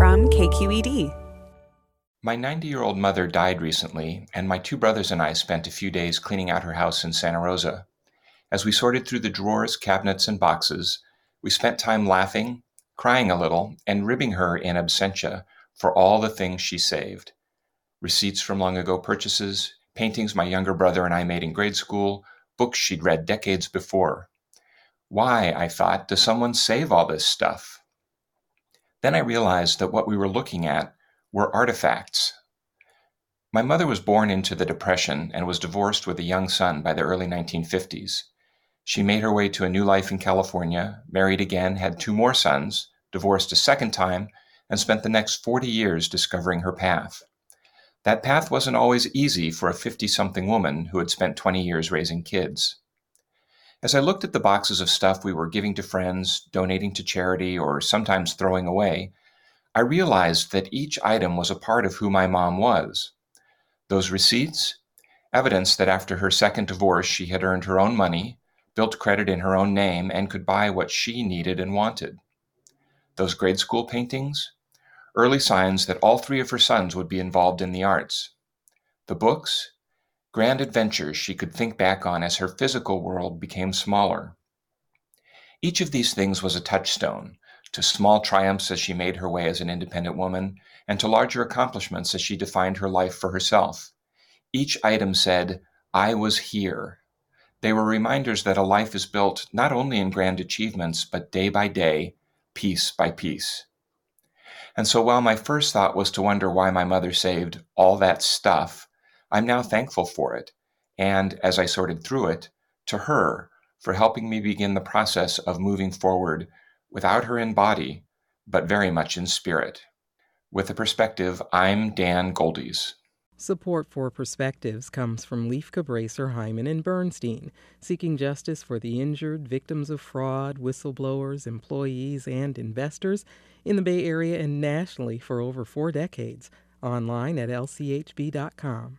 from KQED. My 90 year old mother died recently, and my two brothers and I spent a few days cleaning out her house in Santa Rosa. As we sorted through the drawers, cabinets, and boxes, we spent time laughing, crying a little, and ribbing her in absentia for all the things she saved receipts from long ago purchases, paintings my younger brother and I made in grade school, books she'd read decades before. Why, I thought, does someone save all this stuff? Then I realized that what we were looking at were artifacts. My mother was born into the Depression and was divorced with a young son by the early 1950s. She made her way to a new life in California, married again, had two more sons, divorced a second time, and spent the next 40 years discovering her path. That path wasn't always easy for a 50 something woman who had spent 20 years raising kids. As I looked at the boxes of stuff we were giving to friends, donating to charity, or sometimes throwing away, I realized that each item was a part of who my mom was. Those receipts, evidence that after her second divorce she had earned her own money, built credit in her own name, and could buy what she needed and wanted. Those grade school paintings, early signs that all three of her sons would be involved in the arts. The books, grand adventures she could think back on as her physical world became smaller. Each of these things was a touchstone to small triumphs as she made her way as an independent woman, and to larger accomplishments as she defined her life for herself. Each item said, I was here. They were reminders that a life is built not only in grand achievements, but day by day, piece by piece. And so while my first thought was to wonder why my mother saved all that stuff, I'm now thankful for it. And as I sorted through it, to her for helping me begin the process of moving forward without her in body, but very much in spirit. With the perspective, I'm Dan Goldes. Support for Perspectives comes from Lieff Cabraser, Heimann, and Bernstein, seeking justice for the injured, victims of fraud, whistleblowers, employees, and investors in the Bay Area and nationally for over four decades. Online at lchb.com.